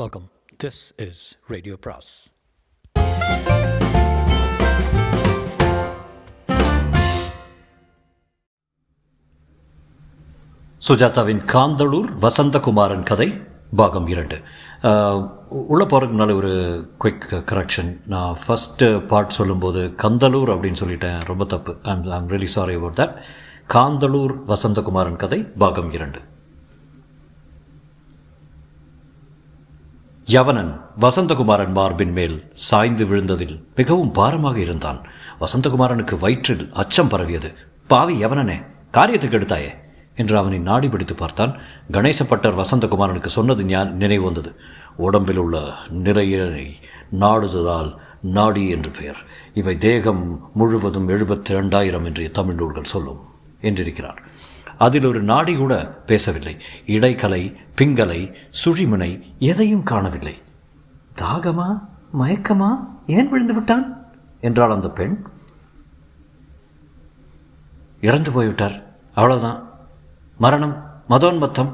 Welcome this is radio பிராஸ் சுஜாதாவின் காந்தளூர் வசந்தகுமாரன் கதை பாகம் இரண்டு. உள்ளே போகிறதுக்கு முன்னால் ஒரு குவிக் கரெக்ஷன் நான் ஃபஸ்ட்டு பார்ட் சொல்லும்போது கந்தலூர் அப்படின்னு சொல்லிட்டேன். ரொம்ப தப்பு. I'm I'm really sorry about that Kanthalur Vasanthakumaran கதை பாகம் இரண்டு. யவனன் வசந்தகுமாரன் மார்பின் மேல் சாய்ந்து விழுந்ததில் மிகவும் பாரமாக இருந்தான். வசந்தகுமாரனுக்கு வயிற்றில் அச்சம் பரவியது. பாவி யவனனே காரியத்துக்கு எடுத்தாயே? என்று அவனை நாடி பிடித்து பார்த்தான். கணேசப்பட்டர் வசந்தகுமாரனுக்கு சொன்னது ஞான் நினைவு வந்தது. உடம்பில் உள்ள நிறையனை நாடுததால் நாடி என்று பெயர். இவை தேகம் முழுவதும் எழுபத்தி ரெண்டாயிரம் என்று தமிழ் நூல்கள் சொல்லும் என்றிருக்கிறார். அதில் ஒரு நாடி கூட பேசவில்லை. இடைக்கலை பிங்கலை சுழிமுனை எதையும் காணவில்லை. தாகமா மயக்கமா ஏன் விழுந்து விட்டான்? என்றாள் அந்த பெண். இறந்து போய்விட்டார். அவ்வளவுதான். மரணம் மதோன்மத்தம்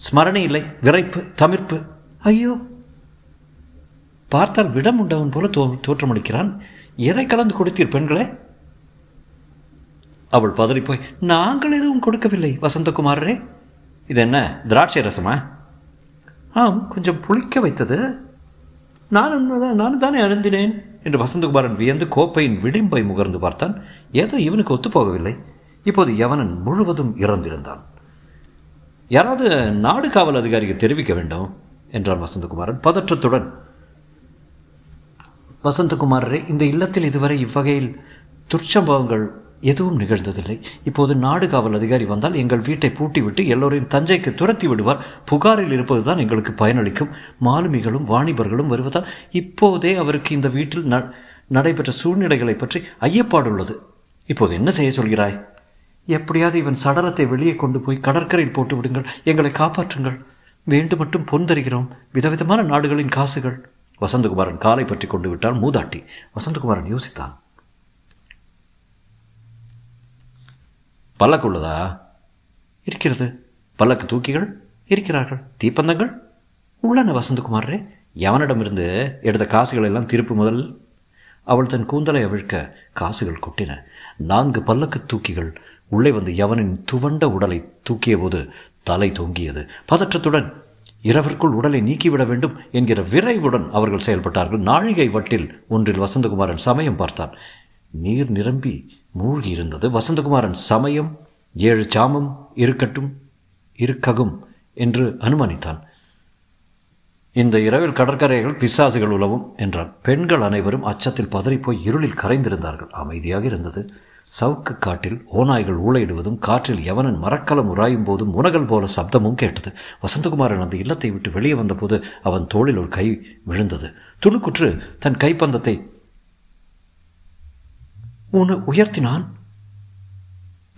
ஸ்மரணை இல்லை விரைப்பு தவிர்ப்பு ஐயோ! பார்த்தால் விடம் உண்டவன் போல தோ தோற்றமளிக்கிறான். எதை கலந்து கொடுத்தீர் பெண்களே? அவள் பதறிப்போய் நாங்கள் எதுவும் கொடுக்கவில்லை வசந்தகுமாரரே. இது என்ன திராட்சை ரசமா? ஆம் கொஞ்சம் புளிக்க வைத்தது. நானும் நானும் தானே அருந்தினேன்? என்று வசந்தகுமாரன் வியந்து கோப்பையின் விடிம்பை முகர்ந்து பார்த்தான். ஏதோ இவனுக்கு ஒத்துப்போகவில்லை இப்போது யவனன் முழுவதும் இறந்திருந்தான். யாராவது நாடு காவல் அதிகாரிக்கு தெரிவிக்க வேண்டும் என்றான் வசந்தகுமாரன் பதற்றத்துடன். வசந்தகுமாரரே இந்த இல்லத்தில் இதுவரை இவ்வகையில் துர்ச்சம்பவங்கள் எதுவும் நிகழ்ந்ததில்லை. இப்போது நாடு காவல் அதிகாரி வந்தால் எங்கள் வீட்டை பூட்டிவிட்டு எல்லோரையும் தஞ்சைக்கு துரத்தி விடுவார். புகாரில் இருப்பதுதான் எங்களுக்கு பயனளிக்கும். மாலுமிகளும் வாணிபர்களும் வருவதால் இப்போதே அவருக்கு இந்த வீட்டில் நடைபெற்ற சூழ்நிலைகளை பற்றி ஐயப்பாடு உள்ளது இப்போது என்ன செய்ய சொல்கிறாய்? எப்படியாவது இவன் சடலத்தை வெளியே கொண்டு போய் கடற்கரையில் போட்டு விடுங்கள். எங்களை காப்பாற்றுங்கள். வேண்டு மட்டும் பொன் தருகிறோம். விதவிதமான நாடுகளின் காசுகள். வசந்தகுமாரன் காலை பற்றி கொண்டு விட்டான் மூதாட்டி. வசந்தகுமாரன் யோசித்தான். பல்லக்கு உள்ளதா இருக்கிறது. பல்லக்கு தூக்கிகள்? இருக்கிறார்கள். தீப்பந்தங்கள்? உள்ளன வசந்தகுமாரரே. எவனிடமிருந்து எடுத்த காசுகள் எல்லாம் திருப்பு முதல். அவள் தன் கூந்தலை அவிழ்க்க காசுகள் கொட்டின. நான்கு பல்லக்கு தூக்கிகள். உள்ளே வந்து யவனின் துவண்ட உடலை தூக்கிய போது தலை தொங்கியது. பதற்றத்துடன் இரவிற்குள் உடலை நீக்கிவிட வேண்டும் என்கிற விரைவுடன் அவர்கள் செயல்பட்டார்கள். நாழிகை வட்டில் ஒன்றில் வசந்தகுமாரன் சமயம் பார்த்தான். நீர் நிரம்பி மூழ்கி இருந்தது வசந்தகுமாரன் சமயம் ஏழு சாமம் இருக்கட்டும் இருக்ககும் என்று அனுமானித்தான். இந்த இரவில் கடற்கரைகள் பிசாசுகள் உலவும் என்றான். பெண்கள் அனைவரும் அச்சத்தில் பதறிப்போய் இருளில் கரைந்திருந்தார்கள். அமைதியாக இருந்தது. சவுக்கு காட்டில் ஓநாய்கள் ஊழையிடுவதும் காற்றில் யவனன் மரக்கலம் உராயும் போதும் உணகல் போல சப்தமும் கேட்டது. வசந்தகுமாரன் அந்த இல்லத்தை விட்டு வெளியே வந்தபோது அவன் தோளில் ஒரு கை விழுந்தது. துணுக்குற்று தன் கைப்பந்தத்தை உன்னை உயர்த்தினான்.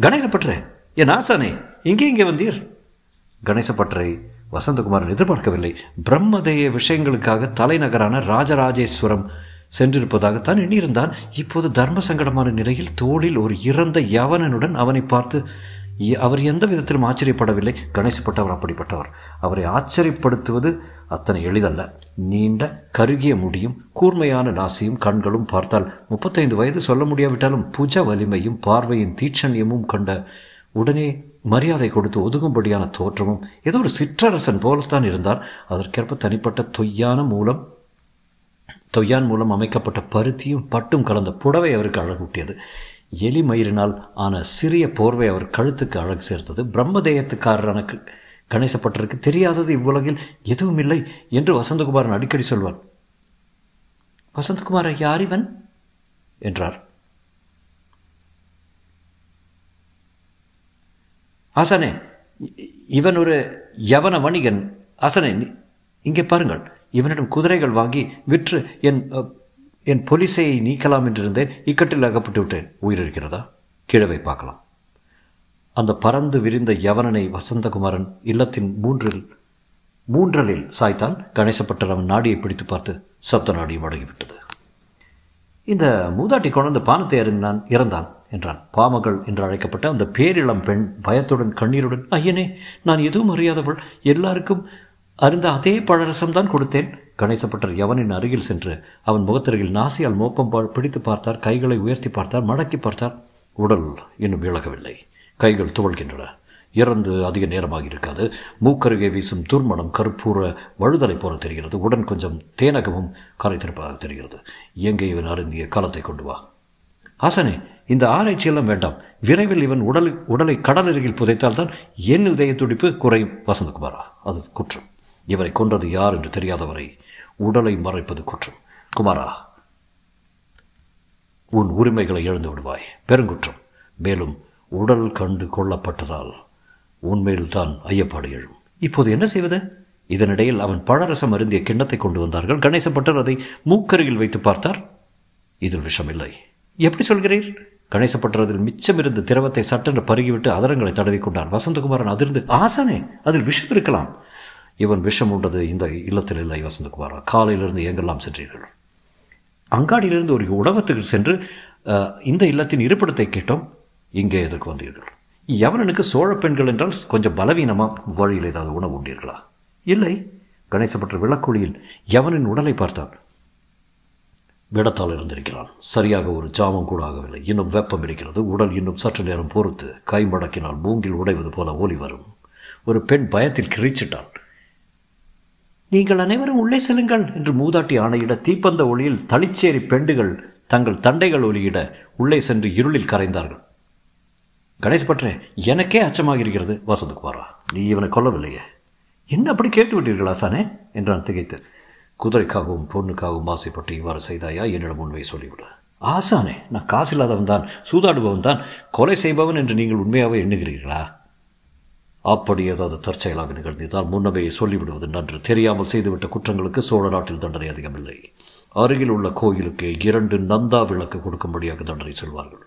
கணேசப்பட்டரே என் ஆசானே இங்கே இங்கே வந்தீர். கணேசப்பட்டரை வசந்தகுமாரன் எதிர்பார்க்கவில்லை. பிரம்மதேய விஷயங்களுக்காக தலைநகரான ராஜராஜேஸ்வரம் சென்றிருப்பதாகத்தான் எண்ணியிருந்தான். இப்போது தர்ம சங்கடமான நிலையில் தோளில் ஒரு இறந்த யவனனுடன் அவனை பார்த்து அவர் எந்த விதத்திலும் ஆச்சரியப்படவில்லை. கணேசப்பட்டவர் அப்படிப்பட்டவர். அவரை ஆச்சரியப்படுத்துவது அத்தனை எளிதல்ல. நீண்ட கருகிய முடியும் கூர்மையான நாசியும் கண்களும் பார்த்தால் முப்பத்தைந்து வயது சொல்ல முடியாவிட்டாலும் புஜ வலிமையும் பார்வையின் தீட்சண்யமும் கண்ட உடனே மரியாதை கொடுத்து ஒதுங்கும்படியான தோற்றமும் ஏதோ ஒரு சிற்றரசன் போலத்தான் இருந்தார். அதற்கேற்ப தனிப்பட்ட தொய்யான மூலம் தொய்யான் மூலம் அமைக்கப்பட்ட பருத்தியும் பட்டும் கலந்த புடவை அவருக்கு அழகூட்டியது. எலி மயிரினால் ஆன சிறிய போர்வை அவர் கழுத்துக்கு அழகு சேர்த்தது. பிரம்மதேயத்துக்காரரான கணேசப்பட்டருக்கு தெரியாதது இவ்வுலகில் எதுவும் இல்லை என்று வசந்தகுமாரன் அடிக்கடி சொல்வார் வசந்தகுமார யார் இவன் என்றார். ஆசானே இவன் ஒரு யவன வணிகன். ஆசானே இங்கே பாருங்கள். இவனிடம் குதிரைகள் வாங்கி விற்று என் என் பொலிசையை நீக்கலாம் என்றிருந்தேன். இக்கட்டில் அகப்பட்டு விட்டேன். உயிரிழக்கிறதா? கீழவை பார்க்கலாம். அந்த பறந்து விரிந்த யவனனை வசந்தகுமாரன் இல்லத்தின் மூன்றில் மூன்றலில் சாய்த்தான் கணேசப்பட்டர் அவன் நாடியை பிடித்து பார்த்து சப்த நாடியும் அடங்கிவிட்டது இந்த மூதாட்டி கொண்டு பானத்தை அறிந்தான் இறந்தான் என்றான். பாமகள் என்று அழைக்கப்பட்ட அந்த பேரிளம் பெண் பயத்துடன் கண்ணீருடன் ஐயனே நான் எதுவும் அறியாதவள். எல்லாருக்கும் அருந்த அதே பழரசம் தான் கொடுத்தேன். கணேசப்பட்டர் எவனின் அருகில் சென்று அவன் முகத்தருகில் நாசியால் மோப்பம் பிடித்து பார்த்தார் கைகளை உயர்த்தி பார்த்தார் மடக்கி பார்த்தார். உடல் இன்னும் இழகவில்லை கைகள் துவள்கின்றன இறந்து அதிக நேரமாக இருக்காது. மூக்கருகே வீசும் துர்மணம் கருப்பூர வழுதலை போல தெரிகிறது. உடன் கொஞ்சம் தேனகமும் கரைத்திருப்பதாக தெரிகிறது. எங்கே இவன் அருந்திய காலத்தை கொண்டு வா. ஹாசனே இந்த ஆராய்ச்சியெல்லாம் வேண்டாம். விரைவில் இவன் உடல் உடலை கடலருகில் புதைத்தால்தான் என் இதய துடிப்பு குறையும். வசந்தகுமாரா அது குற்றம். இவரை கொன்றது யார் என்று தெரியாதவரை உடலை மறைப்பது குற்றம். குமாரா உன் உரிமைகளை இழந்து விடுவாய். பெருங்குற்றம். மேலும் உடல் கண்டு கொள்ளப்பட்டதால் உன்மேல் தான் ஐயப்பாடு எழும். இப்போது என்ன செய்வது? இதனிடையில் அவன் பழரசம் அருந்திய கிண்ணத்தை கொண்டு வந்தார்கள். கணேசப்பட்டர் அதை மூக்கருகில் வைத்து பார்த்தார். இதில் விஷம் இல்லை எப்படி சொல்கிறீர்? கணேசப்பட்டர் அதில் மிச்சமிருந்த திரவத்தை சட்டென்று பருகிவிட்டு அதரங்களை தடவிக்கொண்டார் வசந்தகுமாரன் அதிர்ந்து ஆசானே அதில் விஷம் இருக்கலாம். இவன் விஷம் உண்டது இந்த இல்லத்தில் இல்லை வசந்தகுமாரா. காலையிலிருந்து எங்கெல்லாம் சென்றீர்கள்? அங்காடியிலிருந்து ஒரு உணவகத்துக்கு சென்று இந்த இல்லத்தின் இருப்பிடத்தை கேட்டோம். இங்கே எதற்கு வந்தீர்கள்? யவனனுக்கு சோழ பெண்கள் என்றால் கொஞ்சம் பலவீனமாக வழியில் ஏதாவது உணவு உண்டீர்களா? இல்லை. கணேசப்பட்ட விளக்குழியில் யவனின் உடலை பார்த்தான். விடத்தால் இருந்திருக்கிறான் சரியாக ஒரு ஜாமம் கூட ஆகவில்லை. இன்னும் வெப்பம் இருக்கிறது. உடல் இன்னும் சற்று நேரம் பொறுத்து கை மடக்கினால் மூங்கில் உடைவது போல ஒலி வரும். ஒரு பெண் பயத்தில் கிழிச்சிட்டாள் நீங்கள் அனைவரும் உள்ளே செல்லுங்கள் என்று மூதாட்டி ஆணையிட தீப்பந்த ஒளியில் தளிச்சேரி பெண்டுகள் தங்கள் தண்டைகள் ஒலியிட உள்ளே சென்று இருளில் கரைந்தார்கள். கணேஷ் பற்றே எனக்கே அச்சமாக இருக்கிறது வசந்தகுமாரா நீ இவனை கொல்லவில்லையே. என்ன அப்படி கேட்டு விட்டீர்களா சானே என்றான் திகைத்து. குதிரைக்காகவும் பொண்ணுக்காகவும் ஆசைப்பட்டு இவ்வாறு செய்தாயா? என்னிடம் உண்மையை சொல்லிவிடு. ஆசானே நான் காசில்லாதவன் தான் சூதாடுபவன் தான் கொலை செய்பவன் என்று நீங்கள் உண்மையாகவே எண்ணுகிறீர்களா? அப்படி ஏதாவது தற்செயலாக நிகழ்ந்தால் முன்னமே சொல்லிவிடுவது நன்று. தெரியாமல் செய்துவிட்ட குற்றங்களுக்கு சோழ நாட்டில் தண்டனை அதிகமில்லை. அருகில் உள்ள கோயிலுக்கு இரண்டு நந்தா விளக்கு கொடுக்கும்படியாக தண்டனை சொல்வார்கள்.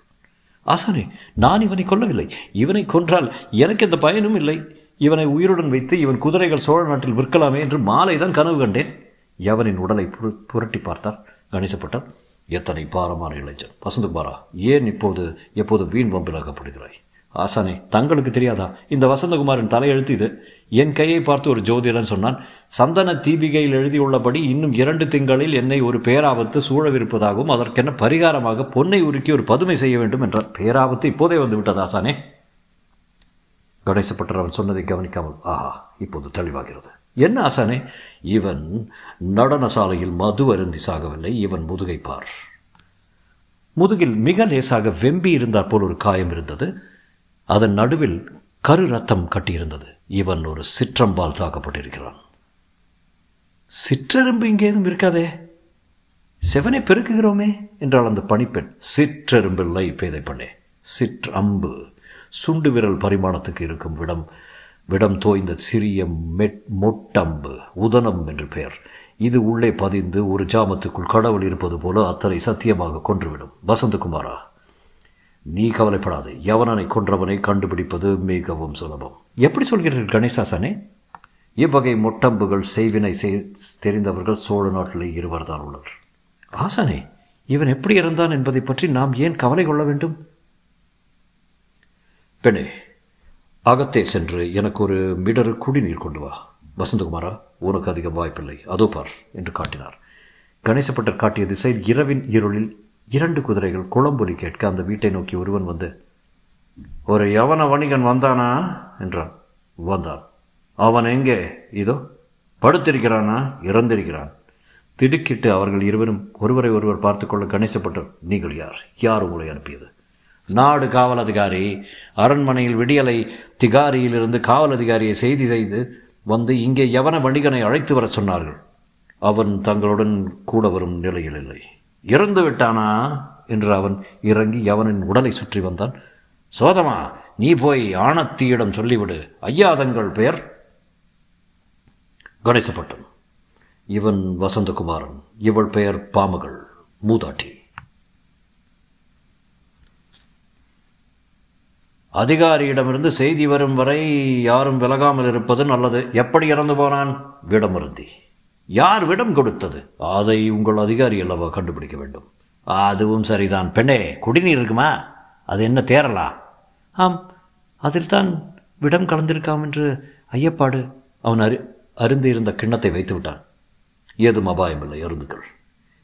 ஆசானே நான் இவனை கொல்லவில்லை. இவனை கொன்றால் எனக்கு எந்த பயனும் இல்லை. இவனை உயிருடன் வைத்து இவன் குதிரைகள் சோழ நாட்டில் விற்கலாமே என்று மாலை தான் கனவு கண்டேன். யவனின் உடலை புர புரட்டி பார்த்தார். கணேசப்பட்டார் எத்தனை பாரமான இளைஞன். வசந்தகுமாரா ஏன் இப்போது எப்போது வீண் வம்பில் அகப்படுகிறாய்? ஆசானே தங்களுக்கு தெரியாதா? இந்த வசந்தகுமாரின் தலையெழுத்து இது என் கையை பார்த்து ஒரு ஜோதிடன் சொன்னான் சந்தன தீபிகையில் எழுதியுள்ளபடி இன்னும் இரண்டு திங்களில் என்னை ஒரு பேராபத்து சூழவிருப்பதாகவும் அதற்கென பரிகாரமாக பொன்னை உருக்கி ஒரு பதுமை செய்ய வேண்டும் என்றார் பேராபத்து இப்போதே வந்து விட்டது ஆசானே. கணேசப்பட்டர் அவன் சொன்னதை கவனிக்காமல் ஆஹா இப்போது தெளிவாகிறது. என்ன ஆசானே? இவன் நடன சாலையில் மது அருந்தி சாகவில்லை இவன் முதுகை பார். முதுகில் மிக லேசாக வெம்பி இருந்தார் போல் ஒரு காயம் இருந்தது. அதன் நடுவில் கரு ரத்தம் கட்டியிருந்தது. இவன் ஒரு சிற்றம்பால் தாக்கப்பட்டிருக்கிறான். சிற்றெரும்பு இங்கே இருக்காதே? செவனை பெருக்குகிறோமே என்றாள் அந்த பணிப்பெண். சிற்றெரும்பில்லை பேதை பண்ணே. சிற்றம்பு. சுண்டு விரல் பரிமாணத்துக்கு இருக்கும் விடம் விடம் தோய்ந்த சிறிய மெட் மொட்டம்பு உதனம் என்று பெயர். இது உள்ளே பதிந்து ஒரு ஜாமத்துக்குள் கடவுள் இருப்பது போல அத்தனை சத்தியமாக கொன்றுவிடும். வசந்தகுமாரா? நீ கவலைப்படாது. யவனனை கொன்றவனை கண்டுபிடிப்பது மிகவும் சுலபம். எப்படி சொல்கிறீர்கள் கணேசாசனே? இவ்வகை மொட்டம்புகள் செய்வினை செய் தெரிந்தவர்கள் சோழ நாட்டிலே இருவர் தான் உள்ளனர். ஆசானே இவன் எப்படி இருந்தான் என்பதை பற்றி நாம் ஏன் கவலை கொள்ள வேண்டும்? பெண்ணே அகத்தே சென்று எனக்கு ஒரு மிடரு குடிநீர் கொண்டு வா. வசந்தகுமாரா உனக்கு அதிகம் வாய்ப்பில்லை. அதோ பார் என்று காட்டினார். கணேசப்பட்டர் காட்டிய திசையில் இரவின் இருளில் இரண்டு குதிரைகள் குளம்பொலி கேட்க அந்த வீட்டை நோக்கி ஒருவன் வந்து ஒரு யவன வணிகன் வந்தானா? என்றான். வந்தான். அவன் எங்கே? இதோ படுத்திருக்கிறானா? இறந்திருக்கிறான். திடுக்கிட்டு அவர்கள் இருவரும் ஒருவரை ஒருவர் பார்த்துக்கொள்ள கணேசப்பட்டர். நீங்கள் யார்? யார் உங்களை அனுப்பியது? நாடு காவல் அதிகாரி. அரண்மனையில் விடியலை திகாரியிலிருந்து காவல் அதிகாரியை செய்தி செய்து வந்து இங்கே யவன வணிகனை அழைத்து வர சொன்னார்கள்? அவன் தங்களுடன் கூட வரும் நிலையில் இல்லை. இறந்து விட்டானா? என்று அவன் இறங்கி யவனின் உடலை சுற்றி வந்தான். சோதமா நீ போய் ஆணத்தியிடம் சொல்லிவிடு. ஐயாதங்கள் பெயர்? கணேசப்பட்டன் இவன் வசந்தகுமாரன். இவள் பெயர் பாமகள். மூதாட்டி. அதிகாரியிடமிருந்து செய்தி வரும் வரை யாரும் விலகாமல் இருப்பது நல்லது. எப்படி இறந்து போனான்? விடமிருந்தி. யார் விடம் கொடுத்தது? அதை உங்கள் அதிகாரி அல்லவா கண்டுபிடிக்க வேண்டும். அதுவும் சரிதான். பெண்ணே குடிநீர் இருக்குமா? அது என்ன தேரலா ஆம் அதில் தான் விடம் கலந்திருக்காம் என்று ஐயப்பாடு அவன் அரு அருந்து இருந்த கிண்ணத்தை வைத்து விட்டான். ஏதும் அபாயமில்லை அருந்துக்கள்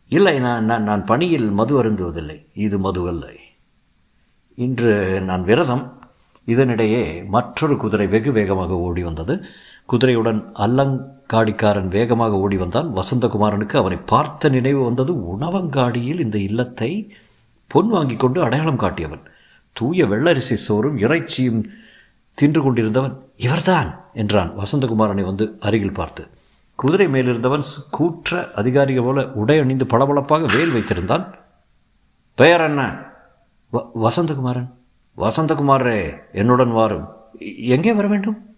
இல்லை நான் நான் நான் பணியில் மது அருந்துவதில்லை. இது மது அல்ல. இன்று நான் விரதம் இதனிடையே மற்றொரு குதிரை வெகு வேகமாக ஓடி வந்தது. குதிரையுடன் அல்லங்காடிக்காரன் வேகமாக ஓடி வந்தான் வசந்தகுமாரனுக்கு அவனை பார்த்த நினைவு வந்தது. உணவங்காடியில் இந்த இல்லத்தை பொன் வாங்கி கொண்டு அடையாளம் காட்டியவன். தூய வெள்ளரிசி சோறும் இறைச்சியும் தின்று கொண்டிருந்தவன் இவர்தான் என்றான் வசந்தகுமாரனை வந்து அருகில் பார்த்து. குதிரை மேலிருந்தவன் கூற்ற அதிகாரிகள் போல உடை அணிந்து பளபளப்பாக வேல் வைத்திருந்தான். பெயர் என்ன? வ வசந்தகுமாரன்? வசந்தகுமாரே என்னுடன் வாரும் எங்கே வர வேண்டும்?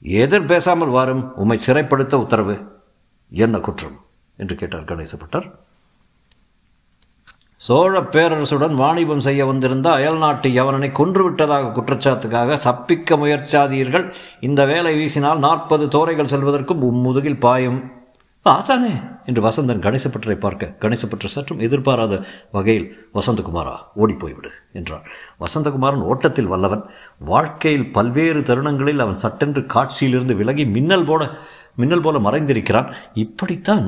எதிர் பேசாமல் வாரும். உம்மை சிறைப்படுத்த உத்தரவு. என்ன குற்றம்? என்று கேட்டார் கணேசப்பட்டார் சோழ பேரரசுடன் வாணிபம் செய்ய வந்திருந்த அயல்நாட்டு யவனனை கொன்றுவிட்டதாக குற்றச்சாட்டுக்காக சப்பிக்க முயற்சாதீர்கள். இந்த வேலை வீசினால் நாற்பது தோரைகள் செல்வதற்கும் முதுகில் பாயும். ஆசானே என்று வசந்தன் கணேசப்பட்டரை பார்க்க கணேசப்பட்டர் சற்றும் எதிர்பாராத வகையில் வசந்தகுமாரா ஓடிப்போய்விடு என்றார் வசந்தகுமாரன் ஓட்டத்தில் வல்லவன். வாழ்க்கையில் பல்வேறு தருணங்களில் அவன் சட்டென்று காட்சியிலிருந்து விலகி மின்னல் போல மின்னல் போல மறைந்திருக்கிறான். இப்படித்தான்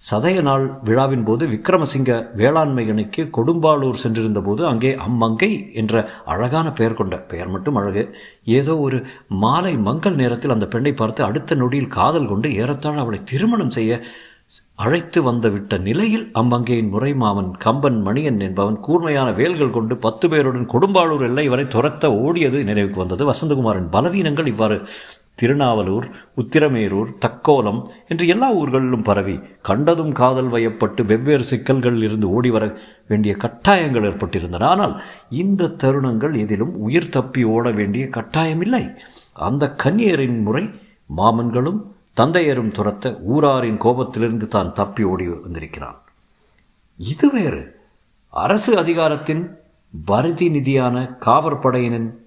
சதய நாள் விழாவின் போது விக்ரமசிங்க வேளாண்மை அணிக்கு கொடும்பாளூர் சென்றிருந்த போது அங்கே அம்மங்கை என்ற அழகான பெயர் கொண்ட பெயர் மட்டும் அழகு ஏதோ ஒரு மாலை மங்கள் நேரத்தில் அந்த பெண்ணை பார்த்து அடுத்த நொடியில் காதல் கொண்டு ஏறத்தாழ அவளை திருமணம் செய்ய அழைத்து வந்துவிட்ட நிலையில் அம்மங்கையின் முறைமாமன் கம்பன் மணியன் என்பவன் கூர்மையான வேல்கள் கொண்டு பத்து பேருடன் கொடும்பாளூர் எல்லை வரை துரத்த ஓடியது நினைவுக்கு வந்தது. வசந்தகுமாரின் பலவீனங்கள் இவ்வாறு திருநாவலூர் உத்திரமேரூர் தக்கோலம் என்று எல்லா ஊர்களிலும் பரவி கண்டதும் காதல் வயப்பட்டு வெவ்வேறு சிக்கல்களில் இருந்து ஓடி வர வேண்டிய கட்டாயங்கள் ஏற்பட்டிருந்தன. ஆனால் இந்த தருணங்கள் எதிலும் உயிர் தப்பி ஓட வேண்டிய கட்டாயமில்லை. அந்த கன்னியரின் முறை மாமன்களும் தந்தையரும் துரத்த ஊராரின் கோபத்திலிருந்து தான் தப்பி ஓடி வந்திருக்கிறான். இது வேறு. அரசு அதிகாரத்தின் பரதி நிதியான காவற்படையினின்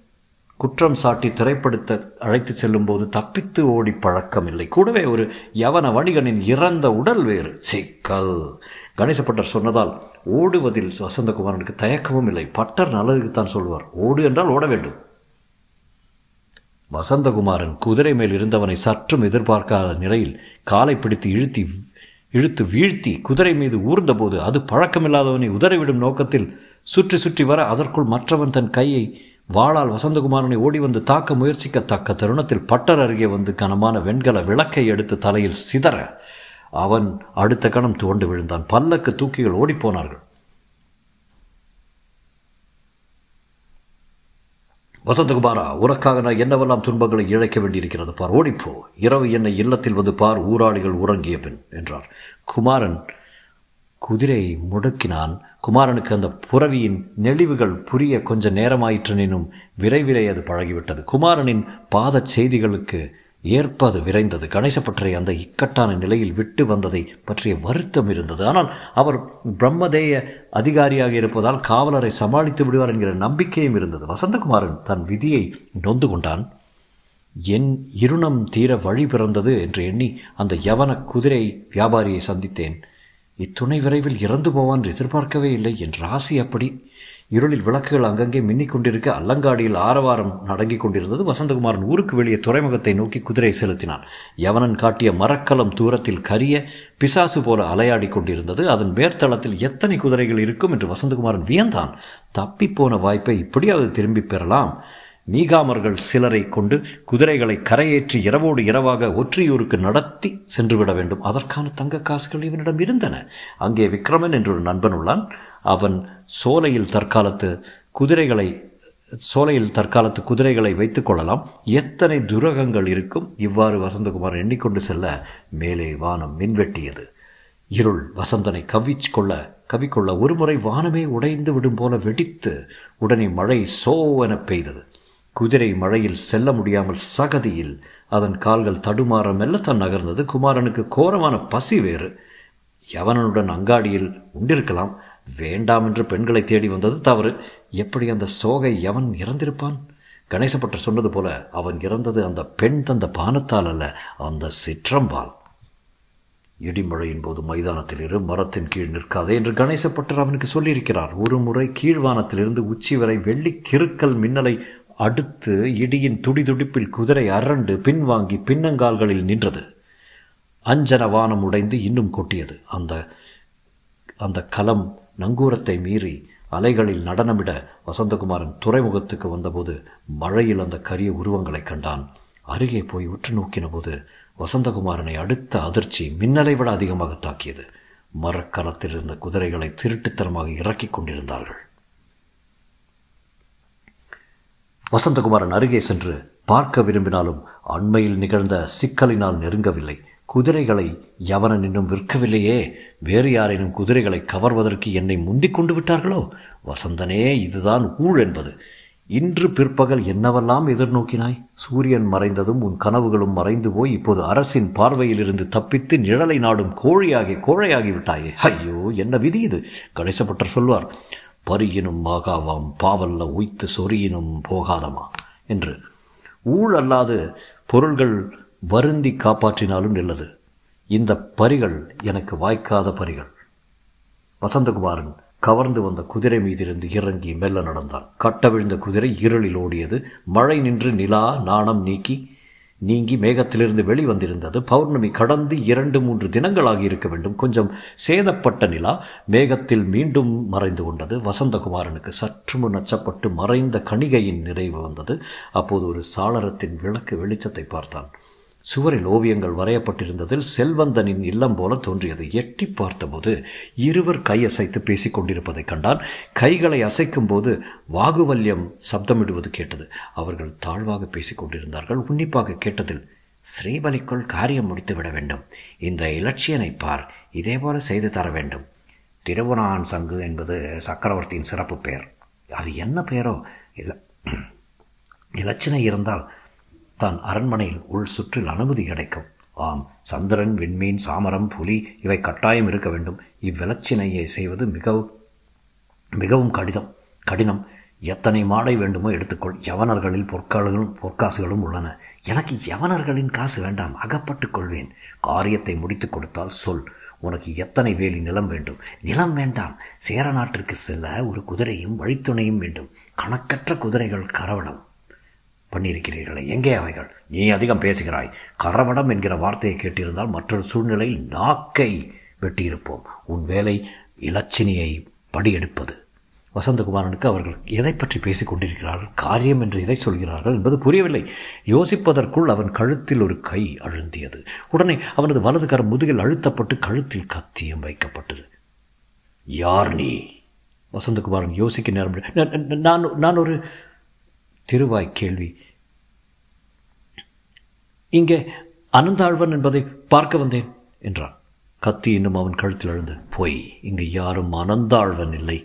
குற்றம் சாட்டி திரைப்படுத்த அழைத்து செல்லும்போது தப்பித்து ஓடி பழக்கமில்லை. கூடவே ஒரு யவன வணிகனின் இறந்த உடல் வேறு. சிக்கல். கணேசப்பட்டர் சொன்னதால் ஓடுவதில் வசந்தகுமாரனுக்கு தயக்கமும் இல்லை. பட்டர் நல்லதுக்குத்தான் சொல்வார். ஓடு என்றால் ஓட வேண்டும். வசந்தகுமாரன் குதிரை மேல் இருந்தவனை சற்றும் எதிர்பார்க்காத நிலையில் காலை பிடித்து இழுத்தி இழுத்து வீழ்த்தி குதிரை மீது ஊர்ந்தபோது அது பழக்கமில்லாதவனை உதறிவிடும் நோக்கத்தில் சுற்றி சுற்றி வர அதற்குள் மற்றவன் தன் கையை வாளால் வசந்தகுமாரனை ஓடி வந்து தாக்க முயற்சிக்கத்தக்க தருணத்தில் பட்டர் அருகே வந்து கனமான வெண்கல விளக்கை எடுத்து தலையில் சிதற அவன் அடுத்த கணம் துவண்டு விழுந்தான். பல்லக்கு தூக்கிகள் ஓடிப்போனார்கள். வசந்தகுமாரா உனக்காக நான் என்னவெல்லாம் துன்பங்களை இழைக்க வேண்டியிருக்கிறது பார்? ஓடிப்போ. இரவு என்னை இல்லத்தில் வந்து பார் ஊராளிகள் உறங்கிய பின் என்றார். குமாரன் குதிரையை முடக்கினான். குமாரனுக்கு அந்த புறவியின் நெளிவுகள் புரிய கொஞ்ச நேரமாயிற்றெனினும் விரைவிலே அது பழகிவிட்டது. குமாரனின் பாத செய்திகளுக்கு ஏற்பது விரைந்தது. கணேசப்பற்றை அந்த இக்கட்டான நிலையில் விட்டு வந்ததை பற்றிய வருத்தம் இருந்தது. ஆனால் அவர் பிரம்மதேய அதிகாரியாக இருப்பதால் காவலரை சமாளித்து விடுவார் என்கிற நம்பிக்கையும் இருந்தது. வசந்தகுமாரன் தன் விதியை நொந்து கொண்டான். என் இருணம் தீர வழி பிறந்தது என்று எண்ணி அந்த யவன குதிரை வியாபாரியை சந்தித்தேன். இத்துணை விரைவில் இறந்து போவான் எதிர்பார்க்கவே இல்லை என் ராசி அப்படி. இருளில் விளக்குகள் அங்கங்கே மின்னிக் கொண்டிருக்க அல்லங்காடியில் ஆரவாரம் நடங்கிக் கொண்டிருந்தது. வசந்தகுமாரன் ஊருக்கு வெளியே துறைமுகத்தை நோக்கி குதிரை செலுத்தினான். யவனன் காட்டிய மரக்கலம் தூரத்தில் கரிய பிசாசு போல அலையாடி கொண்டிருந்தது. அதன் மேற்தளத்தில் எத்தனை குதிரைகள் இருக்கும் என்று வசந்தகுமாரன் வியந்தான். தப்பிப்போன வாய்ப்பை இப்படியாவது திரும்பி பெறலாம். நீகாமர்கள் சிலரை கொண்டு குதிரைகளை கரையேற்றி இரவோடு இரவாக ஒற்றியூருக்கு நடத்தி சென்றுவிட வேண்டும். அதற்கான தங்க காசுகள் இவனிடம் இருந்தன. அங்கே விக்ரமன் என்றொரு நண்பன் உள்ளான். அவன் சோலையில் தற்காலத்து குதிரைகளை சோலையில் தற்காலத்து குதிரைகளை வைத்துக் கொள்ளலாம். எத்தனை துரகங்கள் இருக்கும்? இவ்வாறு வசந்தகுமார் எண்ணிக்கொண்டு செல்ல மேலே வானம் மின்வெட்டியது. இருள் வசந்தனை கவிச் கொள்ள கவிக்கொள்ள ஒருமுறை வானமே உடைந்து விடும் போல வெடித்து உடனே மழை சோ என பெய்தது. குதிரை மழையில் செல்ல முடியாமல் சகதியில் அதன் கால்கள் தடுமாற மெல்லத்தான் நகர்ந்தது. குமாரனுக்கு கோரமான பசி வேறு. யவனனுடன் அங்காடியில் உண்டிருக்கலாம். வேண்டாம் என்று பெண்களை தேடி வந்தது தவறு. எப்படி அந்த சோகை எவன் இறந்திருப்பான்? கணேசப்பட்டர் சொன்னது போல அவன் இறந்தது அந்த பெண் தந்த பானத்தால் அல்ல அந்த சிற்றம்பால். இடிமழையின் போது மைதானத்தில் இரு மரத்தின் கீழ் நிற்காதே என்று கணேசப்பட்டர் அவனுக்கு சொல்லியிருக்கிறார். ஒரு முறை கீழ்வானத்திலிருந்து உச்சி வரை வெள்ளி கிறுக்கல் மின்னலை அடுத்து இடியின் துடிதுடிப்பில் குதிரை அரண்டு பின்வாங்கி பின்னங்கால்களில் நின்றது. அஞ்சன வானம் உடைந்து இன்னும் கொட்டியது. அந்த அந்த கலம் நங்கூரத்தை மீறி அலைகளில் நடனமிட வசந்தகுமாரன் துறைமுகத்துக்கு வந்தபோது மழையில் அந்த கரிய உருவங்களை கண்டான். அருகே போய் உற்று நோக்கின போது வசந்தகுமாரனை அடுத்த அதிர்ச்சி மின்னலை விட அதிகமாக தாக்கியது. மரக்கலத்தில் இருந்த குதிரைகளை திருட்டுத்தனமாக இறக்கிக் கொண்டிருந்தார்கள். வசந்தகுமாரன் அருகே சென்று பார்க்க விரும்பினாலும் அண்மையில் நிகழ்ந்த சிக்கலினால் நெருங்கவில்லை. குதிரைகளை யவனன் இன்னும் விற்கவில்லையே. வேறு யாரேனும் குதிரைகளை கவர்வதற்கு என்னை முந்திக் கொண்டு விட்டார்களோ? வசந்தனே இதுதான் ஊழ் என்பது. இன்று பிற்பகல் என்னவெல்லாம் எதிர்நோக்கினாய்? சூரியன் மறைந்ததும் உன் கனவுகளும் மறைந்து போய் இப்போது அரசின் பார்வையிலிருந்து தப்பித்து நிழலை நாடும் கோழியாகி கோழையாகி விட்டாயே. ஐயோ என்ன விதி இது? கணேசப்பட்டர் சொல்வார் பரியினும் ஆகாவாம் பாவல்ல உய்த்து சொறியினும் போகாதமா? என்று ஊழ் அல்லாது பொருள்கள் வருந்தி காப்பாற்றினாலும் நல்லது. இந்த பரிகள் எனக்கு வாய்க்காத பரிகள். வசந்தகுமாரன் கவர்ந்து வந்த குதிரை மீதிருந்து இறங்கி மெல்ல நடந்தான். கட்டவிழ்ந்த குதிரை இருளில் ஓடியது. மழை நின்று நிலா நாணம் நீக்கி நீங்கி மேகத்திலிருந்து வெளிவந்திருந்தது. பௌர்ணமி கடந்து இரண்டு மூன்று தினங்களாக இருக்க வேண்டும். கொஞ்சம் சேதப்பட்ட நிலா மேகத்தில் மீண்டும் மறைந்து கொண்டது. வசந்தகுமாரனுக்கு சற்று முன் அச்சப்பட்டு மறைந்த கணிகையின் நிறைவு வந்தது. அப்போது ஒரு சாளரத்தின் விளக்கு வெளிச்சத்தை பார்த்தான். சுவரில் ஓவியங்கள் வரையப்பட்டிருந்ததில் செல்வந்தனின் இல்லம் போல தோன்றியது எட்டி பார்த்தபோது இருவர் கையசைத்து பேசிக் கொண்டிருப்பதைக் கண்டான் கைகளை அசைக்கும் போது வாகுவல்யம் சப்தமிடுவது கேட்டது. அவர்கள் தாழ்வாக பேசிக் கொண்டிருந்தார்கள். உன்னிப்பாக கேட்டதில் ஸ்ரீபலிக்குள் காரியம் முடித்து விட வேண்டும். இந்த இலட்சியனை பார். இதேபோல செய்து தர வேண்டும். திருவனான் சங்கு என்பது சக்கரவர்த்தியின் சிறப்பு பெயர். அது என்ன பெயரோ? இல்லை இலச்சினை இருந்தால் தான் அரண்மனையில் உள் சுற்றில் அனுமதி கிடைக்கும். ஆம் சந்திரன் விண்மீன் சாமரம் புலி இவை கட்டாயம் இருக்க வேண்டும். இவ்விலச்சினையை செய்வது மிகவும் மிகவும் கடிதம். கடினம். எத்தனை மாடை வேண்டுமோ எடுத்துக்கொள். யவனர்களில் பொற்காடுகளும் பொற்காசுகளும் உள்ளன. எனக்கு யவனர்களின் காசு வேண்டாம். அகப்பட்டுக் கொள்வேன். காரியத்தை முடித்து கொடுத்தால் சொல். உனக்கு எத்தனை வேலி நிலம் வேண்டும்? நிலம் வேண்டாம். சேர நாட்டிற்கு செல்ல ஒரு குதிரையும் வழித்துணையும் வேண்டும். கணக்கற்ற குதிரைகள் கரவடம் பண்ணியிருக்கிறீர்களே. எங்கே அவைகள்? நீ அதிகம் பேசுகிறாய். கரவடம் என்கிற வார்த்தையை கேட்டிருந்தால் மற்றொரு சூழ்நிலையில் நாக்கை வெட்டியிருப்போம். உன் வேலை இலச்சினியை படியெடுப்பது. வசந்தகுமாரனுக்கு அவர்கள் எதை பற்றி பேசிக் கொண்டிருக்கிறார்கள்? காரியம் என்று எதை சொல்கிறார்கள் என்பது புரியவில்லை. யோசிப்பதற்குள் அவன் கழுத்தில் ஒரு கை அழுந்தியது. உடனே அவனது வலது கரம் முதுகில் அழுத்தப்பட்டு கழுத்தில் கத்தியும் வைக்கப்பட்டது. யார் நீ? வசந்தகுமாரன் யோசிக்க நேரம் நான் நான் ஒரு திருவாய் கேள்வி இங்கே அனந்தாழ்வன் என்பதை பார்க்க வந்தேன் என்றான். கத்தி இன்னும் அவன் கழுத்தில் எழுந்து போய் இங்கு யாரும் அனந்தாழ்வன் இல்லை.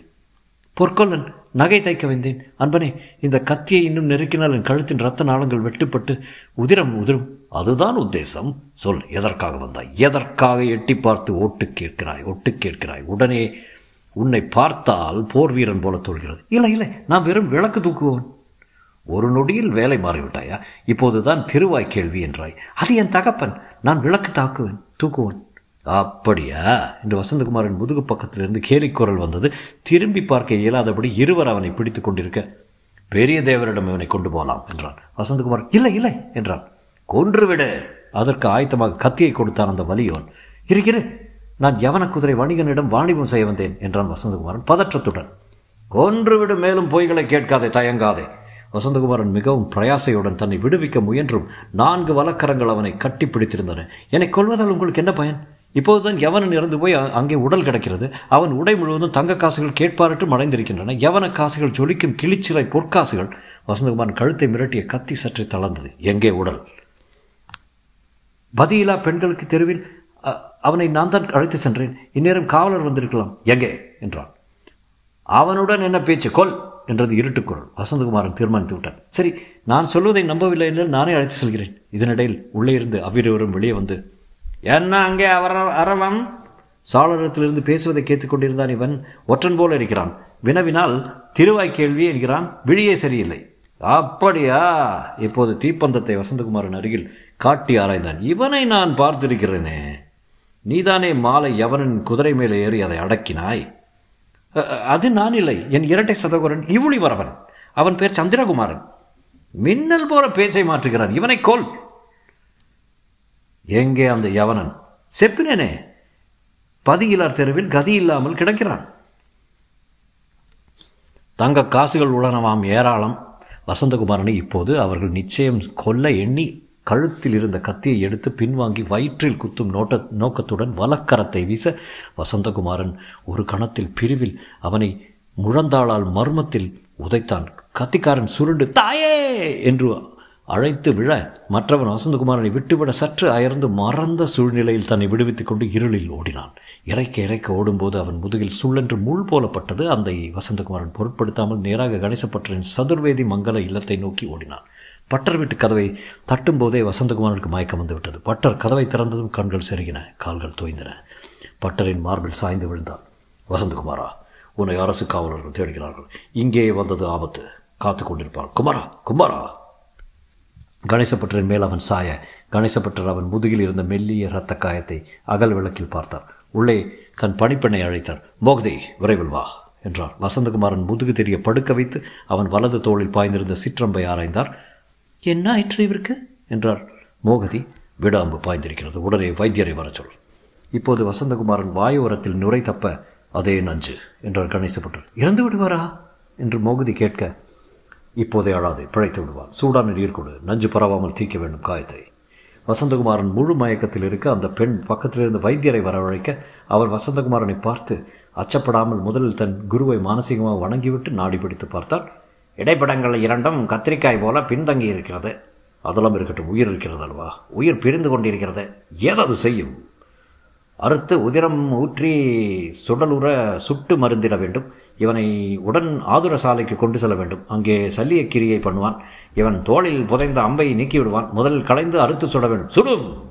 பொற்கொல்லன் நகை தைக்க வந்தேன். அன்பனே இந்த கத்தியை இன்னும் நெருக்கினால் என் கழுத்தின் ரத்த நாளங்கள் வெட்டுப்பட்டு உதிரம் உதிரும். அதுதான் உத்தேசம். சொல் எதற்காக வந்தாய்? எதற்காக எட்டி பார்த்து ஒட்டு கேட்கிறாய்? ஒட்டு கேட்கிறாய்? உடனே உன்னை பார்த்தால் போர் வீரன் போல தோல்கிறது இல்லை இல்லை நான் வெறும் விளக்கு தூக்குவோன் ஒரு நொடியில் வேலை மாறிவிட்டாயா? இப்போதுதான் திருவாய் கேள்வி என்றாய். அது என் தகப்பன். நான் விளக்கு தாக்குவேன் தூக்குவேன். அப்படியா? என்று வசந்தகுமாரின் முதுகு பக்கத்திலிருந்து கேலிக்குரல் வந்தது. திரும்பி பார்க்க இயலாதபடி இருவர் அவனை பிடித்து கொண்டிருக்க பெரிய தேவரிடம் இவனை கொண்டு போகலாம் என்றான். வசந்தகுமார் இல்லை இல்லை என்றான். கொன்றுவிடு. அதற்கு ஆயத்தமாக கத்தியை கொடுத்தான் அந்த வலியோன். இருக்கிறேன் நான் யவன குதிரை வணிகனிடம் வாணிபம் செய்ய வந்தேன் என்றான் வசந்தகுமாரன் பதற்றத்துடன். கொன்றுவிடு மேலும் பொய்களை கேட்காதே தயங்காதே. வசந்தகுமாரன் மிகவும் பிரயாசையுடன் தன்னை விடுவிக்க முயன்றும் நான்கு வழக்கரங்கள் அவனை கட்டி பிடித்திருந்தன. என்னை கொள்வதால் உங்களுக்கு என்ன பயன்? இப்போதுதான் யவனன் இறந்து போய் அங்கே உடல் கிடக்கிறது. அவன் உடை முழுவதும் தங்க காசுகள் கேட்பாரட்டு மறைந்திருக்கின்றன யவன காசுகள் ஜொலிக்கும் கிளிச்சிலை பொற்காசுகள். வசந்தகுமாரன் கழுத்தை மிரட்டிய கத்தி சற்றே தளர்ந்தது. எங்கே உடல்? பதியிலா பெண்களுக்கு தெருவில் அவனை நான் தான் அழைத்து சென்றேன். இந்நேரம் காவலர் வந்திருக்கலாம். எங்கே? என்றான். அவனுடன் என்ன பேச்சு? கொல்! என்றது இருட்டுக்குரல் வசந்தகுமாரன் தீர்மானித்து விட்டான். சரி நான் சொல்வதை நம்பவில்லை என்றால் நானே அழைத்து செல்கிறேன். இதனிடையில் உள்ளே இருந்து அவ்விருவரும் வெளியே வந்து என்ன அங்கே அவர் அரவம்? சாளரத்திலிருந்து பேசுவதை கேட்டுக்கொண்டிருந்தான் இவன். ஒற்றன் போல இருக்கிறான். வினவினால் திருவாய் கேள்வி என்கிறான். விழியே சரியில்லை. அப்படியா? இப்போது தீப்பந்தத்தை வசந்தகுமாரன் அருகில் காட்டி ஆராய்ந்தான். இவனை நான் பார்த்திருக்கிறேனே. நீதானே மாலை யவனின் குதிரை மேலே ஏறி அதை அடக்கினாய். அது நான் இல்லை. என் இரட்டை சதகுரன் இவுளி வரவன். அவன் பேர் சந்திரகுமாரன். மின்னல் போல பேச்சை மாற்றுகிறான். இவனை கொல். எங்கே அந்த யவனன்? செப்பினேனே. பதியிலார் தெருவில் கதி இல்லாமல் கிடக்கிறான். தங்க காசுகள் உள்ளனவாம் ஏராளம். வசந்தகுமாரனை இப்போது அவர்கள் நிச்சயம் கொல்ல எண்ணி கழுத்தில் இருந்த கத்தியை எடுத்து பின்வாங்கி வயிற்றில் குத்தும் நோட்ட நோக்கத்துடன் வலக்கரத்தை வீச வசந்தகுமாரன் ஒரு கணத்தில் பிரிவில் அவனை முழந்தாளால் மர்மத்தில் உதைத்தான். கத்திக்காரன் சுருண்டு தாயே! என்று அழைத்து விழ மற்றவன் வசந்தகுமாரனை விட்டுவிட சற்று அயர்ந்து மறந்த சூழ்நிலையில் தன்னை விடுவித்துக் கொண்டு இருளில் ஓடினான். இறைக்க இறைக்க ஓடும்போது அவன் முதுகில் சுள்ளென்று முள் போலப்பட்டது. அந்த வசந்தகுமாரன் பொருட்படுத்தாமல் நேராக கணேசப்பட்டரின் சதுர்வேதி மங்கல இல்லத்தை நோக்கி ஓடினான். பட்டர் வீட்டு கதவை தட்டும் போதே வசந்தகுமாரனுக்கு மயக்கம் வந்துவிட்டது. பட்டர் கதவை திறந்ததும் கண்கள் செருகின கால்கள் தோய்ந்தன. பட்டரின் மார்பில் சாய்ந்து விழுந்தார் வசந்தகுமாரா உன்னை அரசு காவலர்கள் தேடுகிறார்கள். இங்கே வந்தது ஆபத்து. காத்து கொண்டிருப்பார் குமாரா குமாரா! கணேசப்பட்டரின் மேல் அவன் சாய கணேசப்பட்டர் அவன் முதுகில் இருந்த மெல்லிய இரத்த காயத்தை அகல் விளக்கில் பார்த்தார். உள்ளே தன் பணிப்பெண்ணை அழைத்தார். போகதி விரைவில் வா! என்றார். வசந்தகுமாரன் முதுகு தெரிய படுக்க வைத்து அவன் வலது தோளில் பாய்ந்திருந்த சிற்றம்பை ஆராய்ந்தார். என்ன ஆயிற்று இவருக்கு? என்றார். மோகதி விடாம்பு பாய்ந்திருக்கிறது. உடனே வைத்தியரை வர சொல். இப்போது வசந்தகுமாரன் வாயோரத்தில் நுரை தப்ப அதே நஞ்சு என்றார் கணேசப்பட்டர் இறந்து விடுவாரா? என்று மோகதி கேட்க இப்போதே அழாதே பிழைத்து விடுவான். சூடான நீர் கொடு. நஞ்சு பரவாமல் தீக்க வேண்டும் காயத்தை. வசந்தகுமாரன் முழு மயக்கத்தில் இருக்க அந்த பெண் பக்கத்திலிருந்து வைத்தியரை வரவழைக்க அவர் வசந்தகுமாரனை பார்த்து அச்சப்படாமல் முதலில் தன் குருவை மானசீகமாக வணங்கிவிட்டு நாடி பிடித்து பார்த்தார் இடைப்படங்கள் இரண்டும் கத்திரிக்காய் போல பின்தங்கி இருக்கிறது. அதெல்லாம் இருக்கட்டும் உயிர் இருக்கிறது அல்வா உயிர் பிரிந்து கொண்டிருக்கிறது. ஏதாவது செய்யும்? அறுத்து உதிரம் ஊற்றி சுடலுற சுட்டு மருந்திட வேண்டும். இவனை உடன் ஆதுர சாலைக்கு கொண்டு செல்ல வேண்டும். அங்கே சல்லிய கிரியை பண்ணுவான். இவன் தோளில் புதைந்த அம்பை நீக்கி விடுவான் முதலில் களைந்து அறுத்து சுட வேண்டும். சுடும்!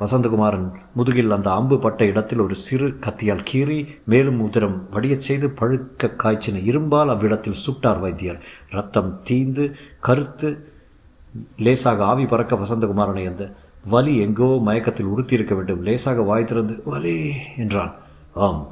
வசந்தகுமாரன் முதுகில் அந்த அம்பு பட்ட இடத்தில் ஒரு சிறு கத்தியால் கீறி மேலும் உதிரம் வடியச் செய்து பழுக்க காய்ச்சின இரும்பால் அவ்விடத்தில் சுட்டார் வைத்தியர். ரத்தம் தீந்து கருத்து லேசாக ஆவி பறக்க வசந்தகுமாரனை அந்த வலி எங்கோ மயக்கத்தில் உறுத்தியிருக்க வேண்டும். லேசாக வாய் திறந்து வலி! என்றான். ஆம்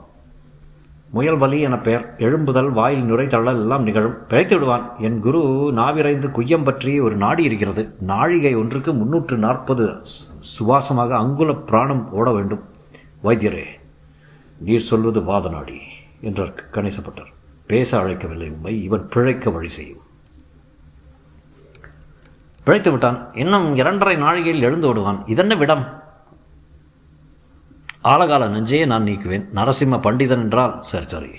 முயல் வலி என பெயர். எழும்புதல் வாயில் நுரை தள்ளல் எல்லாம் நிகழும். பிழைத்து விடுவான். என் குரு நாவிரைந்து குய்யம் பற்றி ஒரு நாடி இருக்கிறது. நாழிகை ஒன்றுக்கு முன்னூற்று நாற்பது சுவாசமாக அங்குல பிராணம் ஓட வேண்டும். வைத்தியரே நீர் சொல்வது வாத நாடி என்றார் கணேசப்பட்டார். பேச அழைக்கவில்லை உண்மை இவன் பிழைக்க வழி செய்யும். பிழைத்து விட்டான். இன்னும் இரண்டரை நாழிகையில் எழுந்து விடுவான் இதென்ன விடம்? ஆழகால நெஞ்சையே நான் நீக்குவேன். நரசிம்ம பண்டிதன் என்றால் சரி சரி.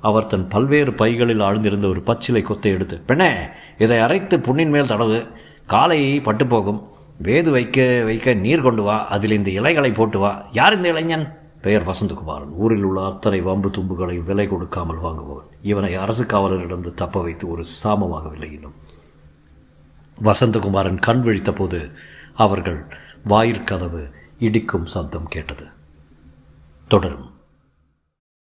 அவர் தன் பல்வேறு பைகளில் ஆழ்ந்திருந்த ஒரு பச்சிலை கொத்தை எடுத்து பெண்ணே இதை அரைத்து புண்ணின் மேல் தடவு. காலை பட்டு போகும். வேது வைக்க வைக்க நீர் கொண்டு வா. அதில் இந்த இலைகளை போட்டு வா. யார் இந்த இளைஞன்? பெயர் வசந்தகுமாரன். ஊரில் உள்ள அத்தனை வம்பு தும்புகளை விலை கொடுக்காமல் வாங்குபவன். இவனை அரசு காவலரிடம் தப்ப வைத்து ஒரு சாமமாகவில்லை இன்னும். வசந்தகுமாரன் கண் விழித்த போது அவர்கள் வாயிற்கதவு இடிக்கும் சத்தம் கேட்டது. தொடரும்.